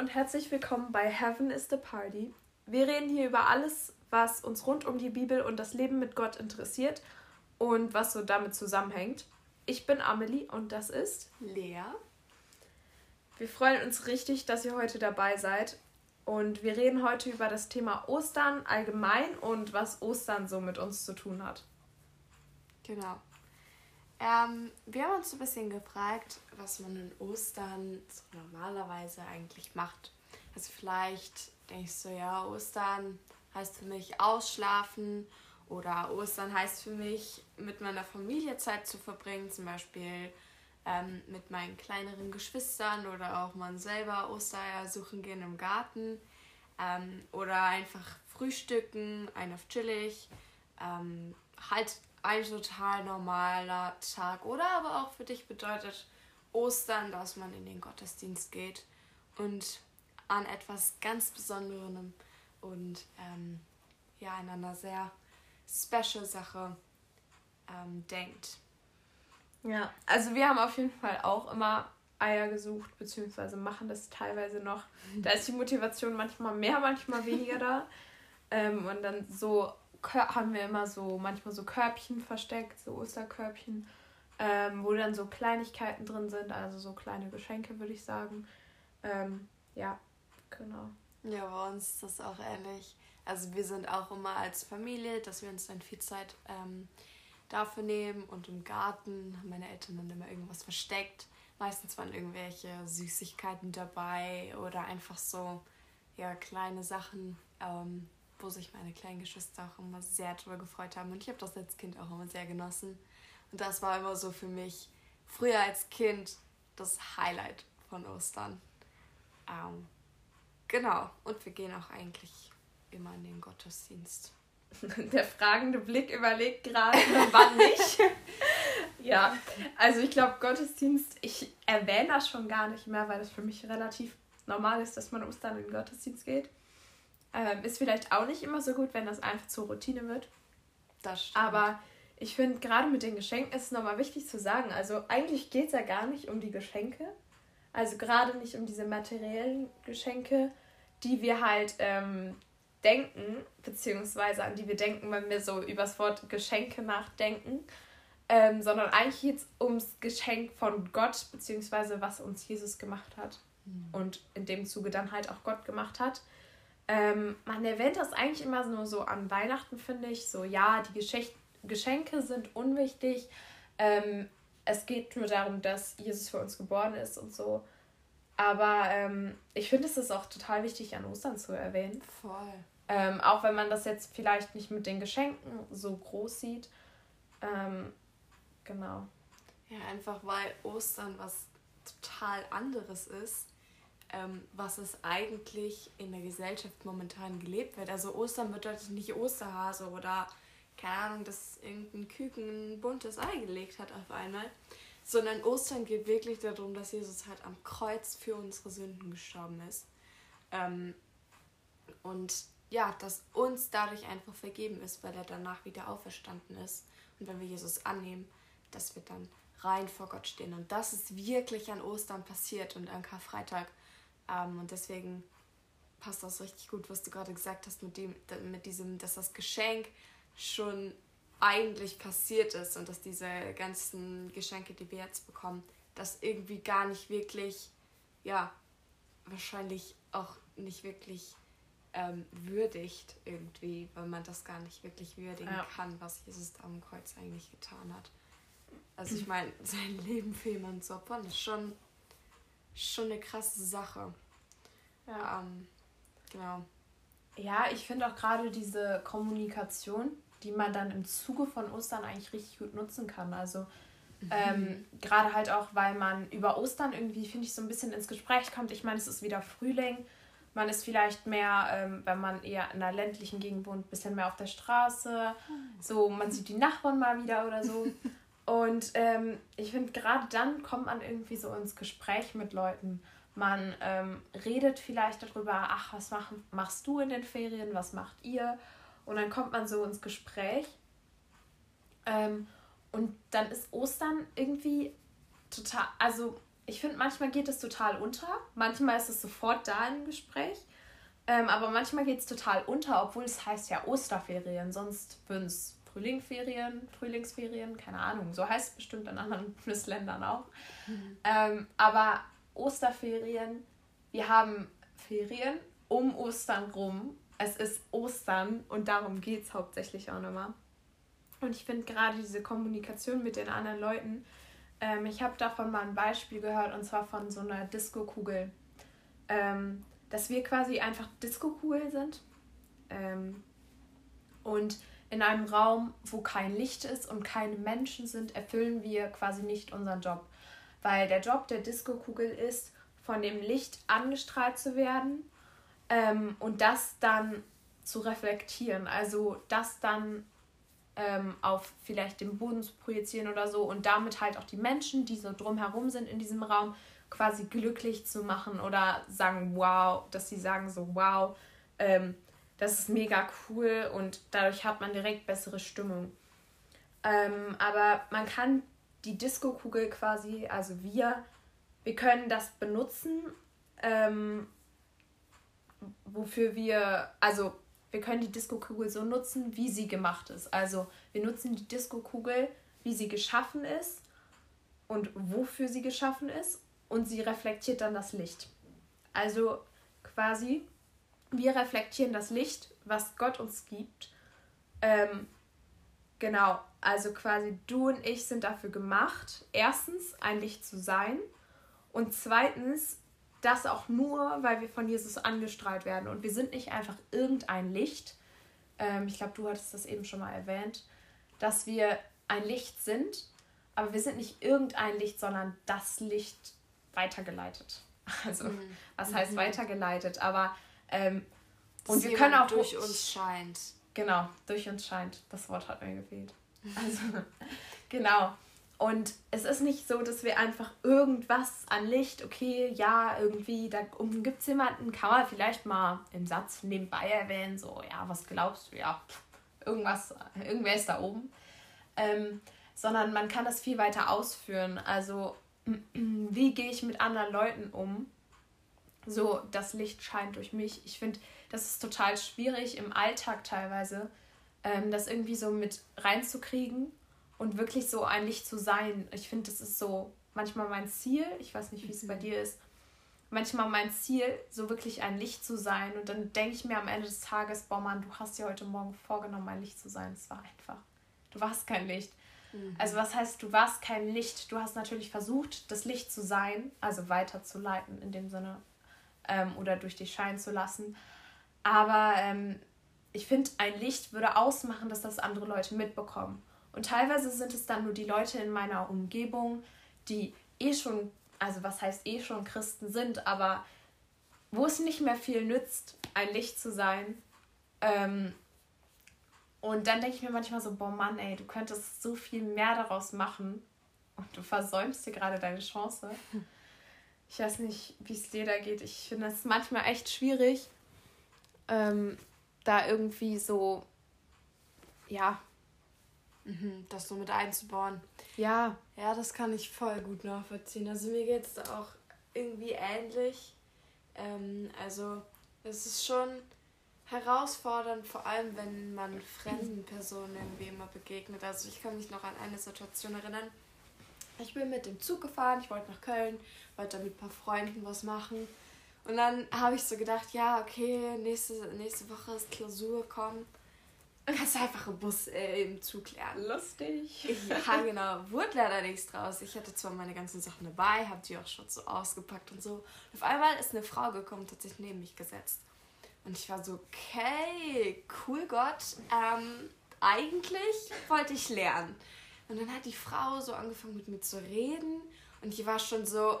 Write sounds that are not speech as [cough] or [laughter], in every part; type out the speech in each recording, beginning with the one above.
und herzlich willkommen bei Heaven is the Party. Wir reden hier über alles, was uns rund um die Bibel und das Leben mit Gott interessiert und was so damit zusammenhängt. Ich bin Amelie und das ist Lea. Wir freuen uns richtig, dass ihr heute dabei seid und wir reden heute über das Thema Ostern allgemein und was Ostern so mit uns zu tun hat. Genau. Ähm, wir haben uns ein bisschen gefragt, was man in Ostern so normalerweise eigentlich macht. Also vielleicht denkst du, ja, Ostern heißt für mich ausschlafen oder Ostern heißt für mich mit meiner Familie Zeit zu verbringen, zum Beispiel ähm, mit meinen kleineren Geschwistern oder auch mal selber Ostereier suchen gehen im Garten ähm, oder einfach frühstücken, ein auf chillig, ähm, halt ein total normaler Tag. Oder aber auch für dich bedeutet Ostern, dass man in den Gottesdienst geht und an etwas ganz Besonderem und ähm, ja, an einer sehr special Sache ähm, denkt. Ja, also wir haben auf jeden Fall auch immer Eier gesucht, beziehungsweise machen das teilweise noch. Da ist die Motivation manchmal mehr, manchmal weniger da. [laughs] Ähm, und dann so haben wir immer so manchmal so Körbchen versteckt, so Osterkörbchen, ähm, wo dann so Kleinigkeiten drin sind, also so kleine Geschenke, würde ich sagen. Ähm, ja, genau. Ja, bei uns ist das auch ähnlich. Also wir sind auch immer als Familie, dass wir uns dann viel Zeit ähm, dafür nehmen und im Garten haben meine Eltern dann immer irgendwas versteckt. Meistens waren irgendwelche Süßigkeiten dabei oder einfach so ja kleine Sachen, ähm, wo sich meine kleinen Geschwister auch immer sehr drüber gefreut haben. Und ich habe das als Kind auch immer sehr genossen. Und das war immer so für mich früher als Kind das Highlight von Ostern. Ähm, genau. Und wir gehen auch eigentlich immer in den Gottesdienst. [laughs] Der fragende Blick überlegt gerade, wann nicht. [laughs] ja, also ich glaube, Gottesdienst, ich erwähne das schon gar nicht mehr, weil das für mich relativ normal ist, dass man Ostern in den Gottesdienst geht. Ähm, ist vielleicht auch nicht immer so gut, wenn das einfach zur Routine wird. Das stimmt. Aber ich finde, gerade mit den Geschenken ist es nochmal wichtig zu sagen. Also eigentlich geht es ja gar nicht um die Geschenke. Also gerade nicht um diese materiellen Geschenke, die wir halt ähm, denken, beziehungsweise an die wir denken, wenn wir so übers Wort Geschenke nachdenken. Ähm, sondern eigentlich geht es ums Geschenk von Gott, beziehungsweise was uns Jesus gemacht hat. Mhm. Und in dem Zuge dann halt auch Gott gemacht hat. Ähm, man erwähnt das eigentlich immer nur so an Weihnachten, finde ich. So, ja, die Geschenk Geschenke sind unwichtig. Ähm, es geht nur darum, dass Jesus für uns geboren ist und so. Aber ähm, ich finde, es ist auch total wichtig, an Ostern zu erwähnen. Voll. Ähm, auch wenn man das jetzt vielleicht nicht mit den Geschenken so groß sieht. Ähm, genau. Ja, einfach weil Ostern was total anderes ist ähm, was es eigentlich in der Gesellschaft momentan gelebt wird. Also Ostern bedeutet nicht Osterhase oder keine Ahnung, dass irgendein Küken ein buntes Ei gelegt hat auf einmal, sondern Ostern geht wirklich darum, dass Jesus halt am Kreuz für unsere Sünden gestorben ist. Ähm, und ja, dass uns dadurch einfach vergeben ist, weil er danach wieder auferstanden ist. Und wenn wir Jesus annehmen, dass wir dann rein vor Gott stehen. Und das ist wirklich an Ostern passiert und an Karfreitag. Ähm, und deswegen passt das richtig gut, was du gerade gesagt hast mit, dem, mit diesem, dass das Geschenk schon eigentlich passiert ist und dass diese ganzen Geschenke, die wir jetzt bekommen, das irgendwie gar nicht wirklich, ja, wahrscheinlich auch nicht wirklich ähm, würdigt irgendwie, weil man das gar nicht wirklich würdigen ja. kann, was Jesus da am Kreuz eigentlich getan hat. Also ich meine, [laughs] sein Leben für jemanden zu opfern, ist schon schon eine krasse Sache. Ja. Ähm, genau. Ja, ich finde auch gerade diese Kommunikation, die man dann im Zuge von Ostern eigentlich richtig gut nutzen kann. Also mhm. ähm, gerade halt auch, weil man über Ostern irgendwie, finde ich, so ein bisschen ins Gespräch kommt. Ich meine, es ist wieder Frühling. Man ist vielleicht mehr, ähm, wenn man eher in einer ländlichen Gegend wohnt, ein bisschen mehr auf der Straße. So, man sieht die Nachbarn mal wieder oder so. [laughs] Und ähm, ich finde, gerade dann kommt man irgendwie so ins Gespräch mit Leuten. Man ähm, redet vielleicht darüber, ach, was mach, machst du in den Ferien, was macht ihr? Und dann kommt man so ins Gespräch. Ähm, und dann ist Ostern irgendwie total, also ich finde, manchmal geht es total unter. Manchmal ist es sofort da im Gespräch. Ähm, aber manchmal geht es total unter, obwohl es heißt ja Osterferien. Sonst würden es Frühlingsferien, Frühlingsferien, keine Ahnung. So heißt es bestimmt in anderen [laughs] Bundesländern auch. Mhm. Ähm, aber Osterferien, wir haben Ferien um Ostern rum. Es ist Ostern und darum geht es hauptsächlich auch nochmal. Und ich finde gerade diese Kommunikation mit den anderen Leuten, ähm, ich habe davon mal ein Beispiel gehört und zwar von so einer Disco-Kugel. Ähm, dass wir quasi einfach Disco-Kugel sind. Ähm, und in einem Raum, wo kein Licht ist und keine Menschen sind, erfüllen wir quasi nicht unseren Job. Weil der Job der Disco-Kugel ist, von dem Licht angestrahlt zu werden ähm, und das dann zu reflektieren. Also das dann ähm, auf vielleicht den Boden zu projizieren oder so und damit halt auch die Menschen, die so drumherum sind in diesem Raum, quasi glücklich zu machen oder sagen, wow, dass sie sagen so, wow, ähm, das ist mega cool und dadurch hat man direkt bessere Stimmung. Ähm, aber man kann die Disco-Kugel quasi, also wir, wir können das benutzen, ähm, wofür wir, also wir können die Disco-Kugel so nutzen, wie sie gemacht ist. Also wir nutzen die Disco-Kugel, wie sie geschaffen ist und wofür sie geschaffen ist und sie reflektiert dann das Licht. Also quasi, wir reflektieren das Licht, was Gott uns gibt. Ähm, genau, also quasi du und ich sind dafür gemacht, erstens ein Licht zu sein und zweitens das auch nur, weil wir von Jesus angestrahlt werden. Und wir sind nicht einfach irgendein Licht. Ähm, ich glaube, du hattest das eben schon mal erwähnt, dass wir ein Licht sind, aber wir sind nicht irgendein Licht, sondern das Licht weitergeleitet. [laughs] Also, mhm. was heißt mhm. weitergeleitet? Aber ähm, und wir können auch durch uns scheint. Genau, durch uns scheint. Das Wort hat mir gefehlt. Also, [laughs] genau. Und es ist nicht so, dass wir einfach irgendwas an Licht, okay, ja, irgendwie, da oben gibt es jemanden, kann man vielleicht mal im Satz nebenbei erwähnen, so, ja, was glaubst du, ja, irgendwas, irgendwer ist da oben. Ähm, sondern man kann das viel weiter ausführen. Also, [clears throat] wie gehe ich mit anderen Leuten um? So, das Licht scheint durch mich. Ich finde, das ist total schwierig im Alltag teilweise, ähm, das irgendwie so mit reinzukriegen und wirklich so ein Licht zu sein. Ich finde, das ist so manchmal mein Ziel. Ich weiß nicht, wie es bei mhm. dir ist. Manchmal mein Ziel, so wirklich ein Licht zu sein. Und dann denke ich mir am Ende des Tages, boah Mann, du hast dir heute Morgen vorgenommen, ein Licht zu sein. Es war einfach. Du warst kein Licht. Mhm. Also was heißt, du warst kein Licht? Du hast natürlich versucht, das Licht zu sein, also weiterzuleiten in dem Sinne ähm, oder durch dich scheinen zu lassen. Aber ähm, ich finde, ein Licht würde ausmachen, dass das andere Leute mitbekommen. Und teilweise sind es dann nur die Leute in meiner Umgebung, die eh schon, also was heißt eh schon Christen sind, aber wo es nicht mehr viel nützt, ein Licht zu sein. Ähm, und dann denke ich mir manchmal so, boah Mann, ey, du könntest so viel mehr daraus machen und du versäumst dir gerade deine Chance. Ich weiß nicht, wie es dir da geht. Ich finde es manchmal echt schwierig, ähm, da irgendwie so, ja, Mhm, das so mit einzubauen. Ja. Ja, das kann ich voll gut nachvollziehen. Also mir geht es auch irgendwie ähnlich. Ähm, also es ist schon herausfordernd, vor allem wenn man fremden Personen irgendwie immer begegnet. Also ich kann mich noch an eine Situation erinnern. Ich bin mit dem Zug gefahren, ich wollte nach Köln, wollte da mit ein paar Freunden was machen. Und dann habe ich so gedacht, ja, okay, nächste, nächste Woche ist Klausur, komm, Kannst du einfach im Bus, äh, im Zug lernen. Lustig. Ja, genau. Wurde leider nichts draus. Ich hatte zwar meine ganzen Sachen dabei, habe die auch schon so ausgepackt und so. Und auf einmal ist eine Frau gekommen, hat sich neben mich gesetzt. Und ich war so, okay, cool Gott, ähm, eigentlich wollte ich lernen. Und dann hat die Frau so angefangen mit mir zu reden und ich war schon so,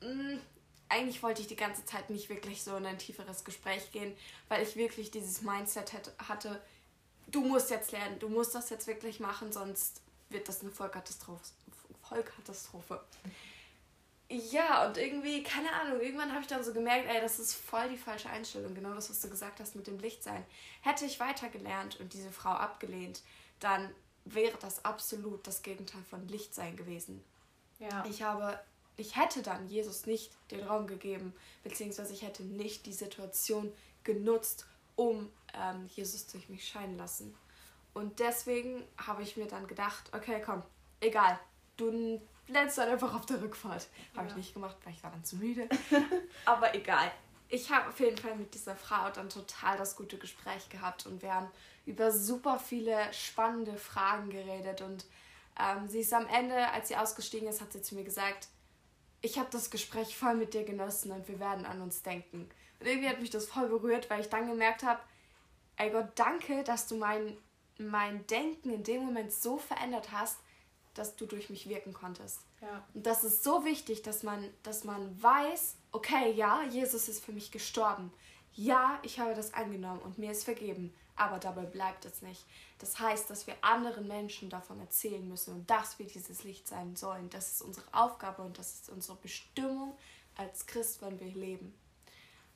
mh, mm, eigentlich wollte ich die ganze Zeit nicht wirklich so in ein tieferes Gespräch gehen, weil ich wirklich dieses Mindset hatte, du musst jetzt lernen, du musst das jetzt wirklich machen, sonst wird das eine Vollkatastrophe. Vollkatastrophe. Ja, und irgendwie, keine Ahnung, irgendwann habe ich dann so gemerkt, ey, das ist voll die falsche Einstellung. Genau das, was du gesagt hast mit dem Lichtsein. Hätte ich weitergelernt und diese Frau abgelehnt, dann wäre das absolut das Gegenteil von Lichtsein gewesen. Ja. Ich habe ich hätte dann Jesus nicht den Raum gegeben, beziehungsweise ich hätte nicht die Situation genutzt, um ähm, Jesus durch mich scheinen lassen. Und deswegen habe ich mir dann gedacht, okay, komm, egal, du lernst dann einfach auf der Rückfahrt. Ja. Habe ich nicht gemacht, weil ich war dann zu müde. [laughs] Aber egal. Ich habe auf jeden Fall mit dieser Frau dann total das gute Gespräch gehabt und wir haben über super viele spannende Fragen geredet und ähm, sie ist am Ende, als sie ausgestiegen ist, hat sie zu mir gesagt, ich habe das Gespräch voll mit dir genossen und wir werden an uns denken. Und irgendwie hat mich das voll berührt, weil ich dann gemerkt habe, ey Gott, danke, dass du mein, mein Denken in dem Moment so verändert hast, dass du durch mich wirken konntest. Ja. Und das ist so wichtig, dass man, dass man weiß, okay, ja, Jesus ist für mich gestorben. Ja, ich habe das angenommen und mir ist vergeben. Aber dabei bleibt es nicht. Das heißt, dass wir anderen Menschen davon erzählen müssen und dass wir dieses Licht sein sollen. Das ist unsere Aufgabe und das ist unsere Bestimmung als Christ, wenn wir leben.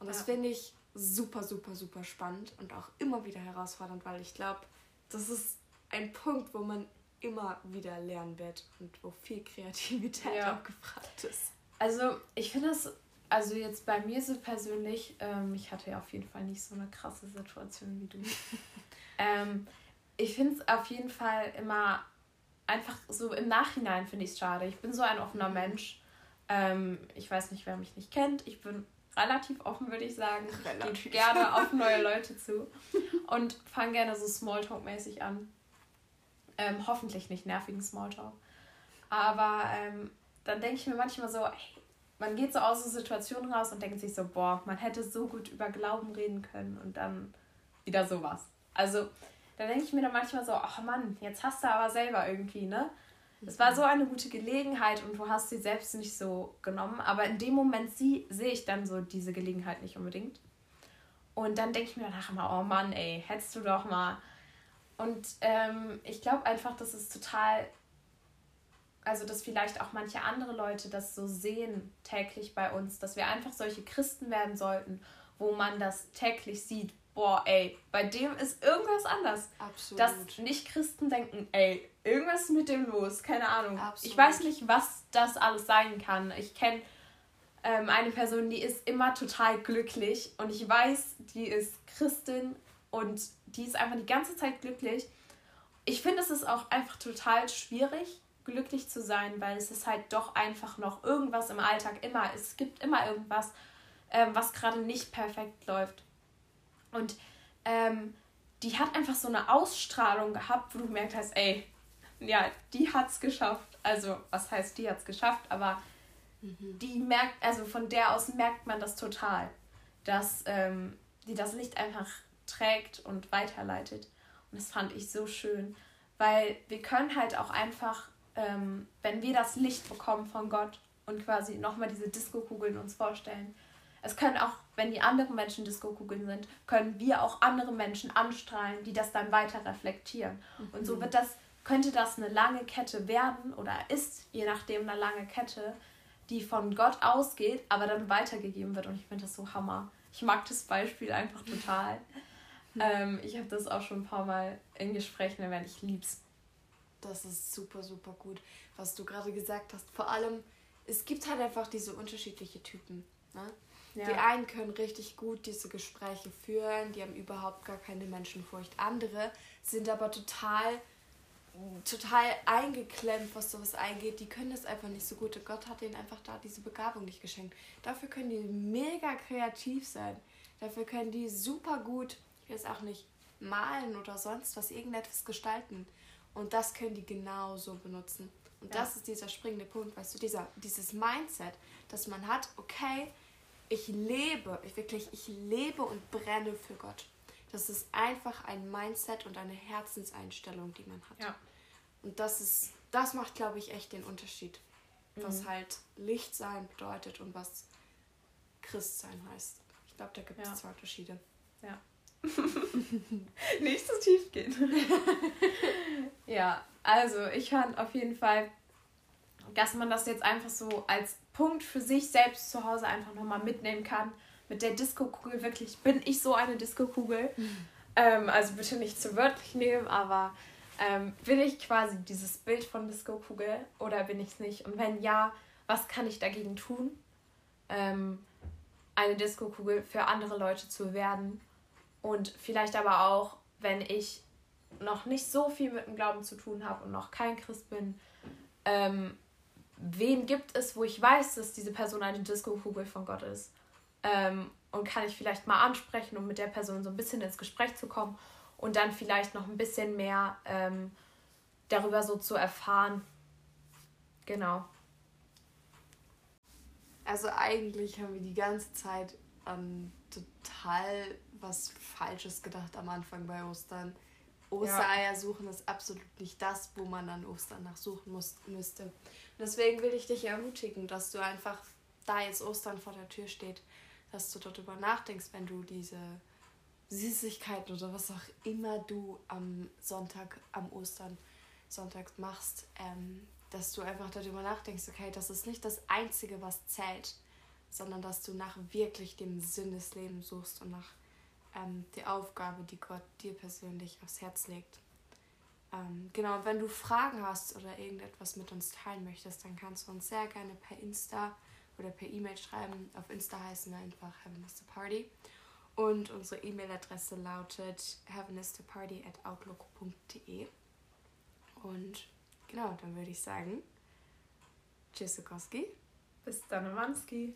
Und das ja. finde ich super, super, super spannend und auch immer wieder herausfordernd, weil ich glaube, das ist ein Punkt, wo man immer wieder lernen wird und wo viel Kreativität ja. auch gefragt ist. Also ich finde es, also jetzt bei mir so persönlich, ähm, ich hatte ja auf jeden Fall nicht so eine krasse Situation wie du. [laughs] ähm, ich finde es auf jeden Fall immer einfach so im Nachhinein finde ich es schade. Ich bin so ein offener mhm. Mensch. Ähm, ich weiß nicht, wer mich nicht kennt. Ich bin relativ offen, würde ich sagen. Relativ. Ich gehe gerne auf neue [laughs] Leute zu und fange gerne so Smalltalk-mäßig an. Ähm, hoffentlich nicht nervigen Smalltalk. Aber ähm, dann denke ich mir manchmal so, ey, man geht so aus der Situation raus und denkt sich so, boah, man hätte so gut über Glauben reden können und dann wieder sowas. Also, da denke ich mir dann manchmal so, ach Mann, jetzt hast du aber selber irgendwie, ne? Es war so eine gute Gelegenheit und du hast sie selbst nicht so genommen, aber in dem Moment sie, sehe ich dann so diese Gelegenheit nicht unbedingt. Und dann denke ich mir danach immer, oh Mann, ey, hättest du doch mal und ähm, ich glaube einfach, dass es total, also dass vielleicht auch manche andere Leute das so sehen täglich bei uns, dass wir einfach solche Christen werden sollten, wo man das täglich sieht, boah, ey, bei dem ist irgendwas anders. Absolut. Dass nicht Christen denken, ey, irgendwas ist mit dem los, keine Ahnung. Absolut. Ich weiß nicht, was das alles sein kann. Ich kenne ähm, eine Person, die ist immer total glücklich und ich weiß, die ist Christin und die ist einfach die ganze Zeit glücklich. Ich finde, es ist auch einfach total schwierig, glücklich zu sein, weil es ist halt doch einfach noch irgendwas im Alltag immer. Es gibt immer irgendwas, ähm, was gerade nicht perfekt läuft. Und ähm, die hat einfach so eine Ausstrahlung gehabt, wo du gemerkt hast, ey, ja, die hat's geschafft. Also, was heißt, die hat's geschafft, aber mhm. die merkt, also von der aus merkt man das total, dass ähm, die das Licht einfach trägt und weiterleitet. Und das fand ich so schön, weil wir können halt auch einfach, ähm, wenn wir das Licht bekommen von Gott und quasi nochmal diese Disco-Kugeln uns vorstellen, es können auch, wenn die anderen Menschen Disco-Kugeln sind, können wir auch andere Menschen anstrahlen, die das dann weiter reflektieren. Mhm. Und so wird das, könnte das eine lange Kette werden oder ist je nachdem eine lange Kette, die von Gott ausgeht, aber dann weitergegeben wird. Und ich finde das so Hammer. Ich mag das Beispiel einfach total. Ähm, ich habe das auch schon ein paar Mal in Gesprächen erwähnt. Ich lieb's. Das ist super, super gut, was du gerade gesagt hast. Vor allem, es gibt halt einfach diese unterschiedlichen Typen. Ne? Ja. Die einen können richtig gut diese Gespräche führen, die haben überhaupt gar keine Menschenfurcht. Andere sind aber total, total eingeklemmt, was sowas eingeht. Die können das einfach nicht so gut. Und Gott hat ihnen einfach da diese Begabung nicht geschenkt. Dafür können die mega kreativ sein. Dafür können die super gut jetzt auch nicht malen oder sonst was, irgendetwas gestalten. Und das können die genauso benutzen. Und ja. das ist dieser springende Punkt, weißt du, dieser, dieses Mindset, dass man hat, okay, ich lebe, ich wirklich, ich lebe und brenne für Gott. Das ist einfach ein Mindset und eine Herzenseinstellung, die man hat. Ja. Und das ist, das macht, glaube ich, echt den Unterschied. Was mhm. halt Licht sein bedeutet und was Christ sein heißt. Ich glaube, da gibt es ja. zwei Unterschiede. Ja. [laughs] nicht so tief gehen. [laughs] ja, also ich fand auf jeden Fall, dass man das jetzt einfach so als Punkt für sich selbst zu Hause einfach nochmal mitnehmen kann. Mit der Disco-Kugel wirklich, bin ich so eine Disco-Kugel? Mhm. [laughs] Ähm, also bitte nicht zu wörtlich nehmen, aber ähm, bin ich quasi dieses Bild von Disco-Kugel oder bin ich es nicht? Und wenn ja, was kann ich dagegen tun, ähm, eine Disco-Kugel für andere Leute zu werden. Und vielleicht aber auch, wenn ich noch nicht so viel mit dem Glauben zu tun habe und noch kein Christ bin, ähm, wen gibt es, wo ich weiß, dass diese Person eine Disco-Kugel von Gott ist? Ähm, und kann ich vielleicht mal ansprechen, um mit der Person so ein bisschen ins Gespräch zu kommen und dann vielleicht noch ein bisschen mehr ähm, darüber so zu erfahren. Genau. Also eigentlich haben wir die ganze Zeit an total was Falsches gedacht am Anfang bei Ostern. Ostereier ja. suchen ist absolut nicht das, wo man an Ostern nachsuchen muss, müsste. Und deswegen will ich dich ermutigen, dass du einfach, da jetzt Ostern vor der Tür steht, dass du darüber nachdenkst, wenn du diese Süßigkeiten oder was auch immer du am Sonntag, am Ostern Sonntag machst, ähm, dass du einfach darüber nachdenkst, okay, das ist nicht das Einzige, was zählt, sondern dass du nach wirklich dem Sinn des Lebens suchst und nach ähm, der Aufgabe, die Gott dir persönlich aufs Herz legt. Ähm, genau, wenn du Fragen hast oder irgendetwas mit uns teilen möchtest, dann kannst du uns sehr gerne per Insta oder per E-Mail schreiben. Auf Insta heißen wir einfach Heaven is the Party. Und unsere E-Mail-Adresse lautet heavenistaparty at outlook.de. Und genau, dann würde ich sagen, Tschüss, Bis dann, Manski.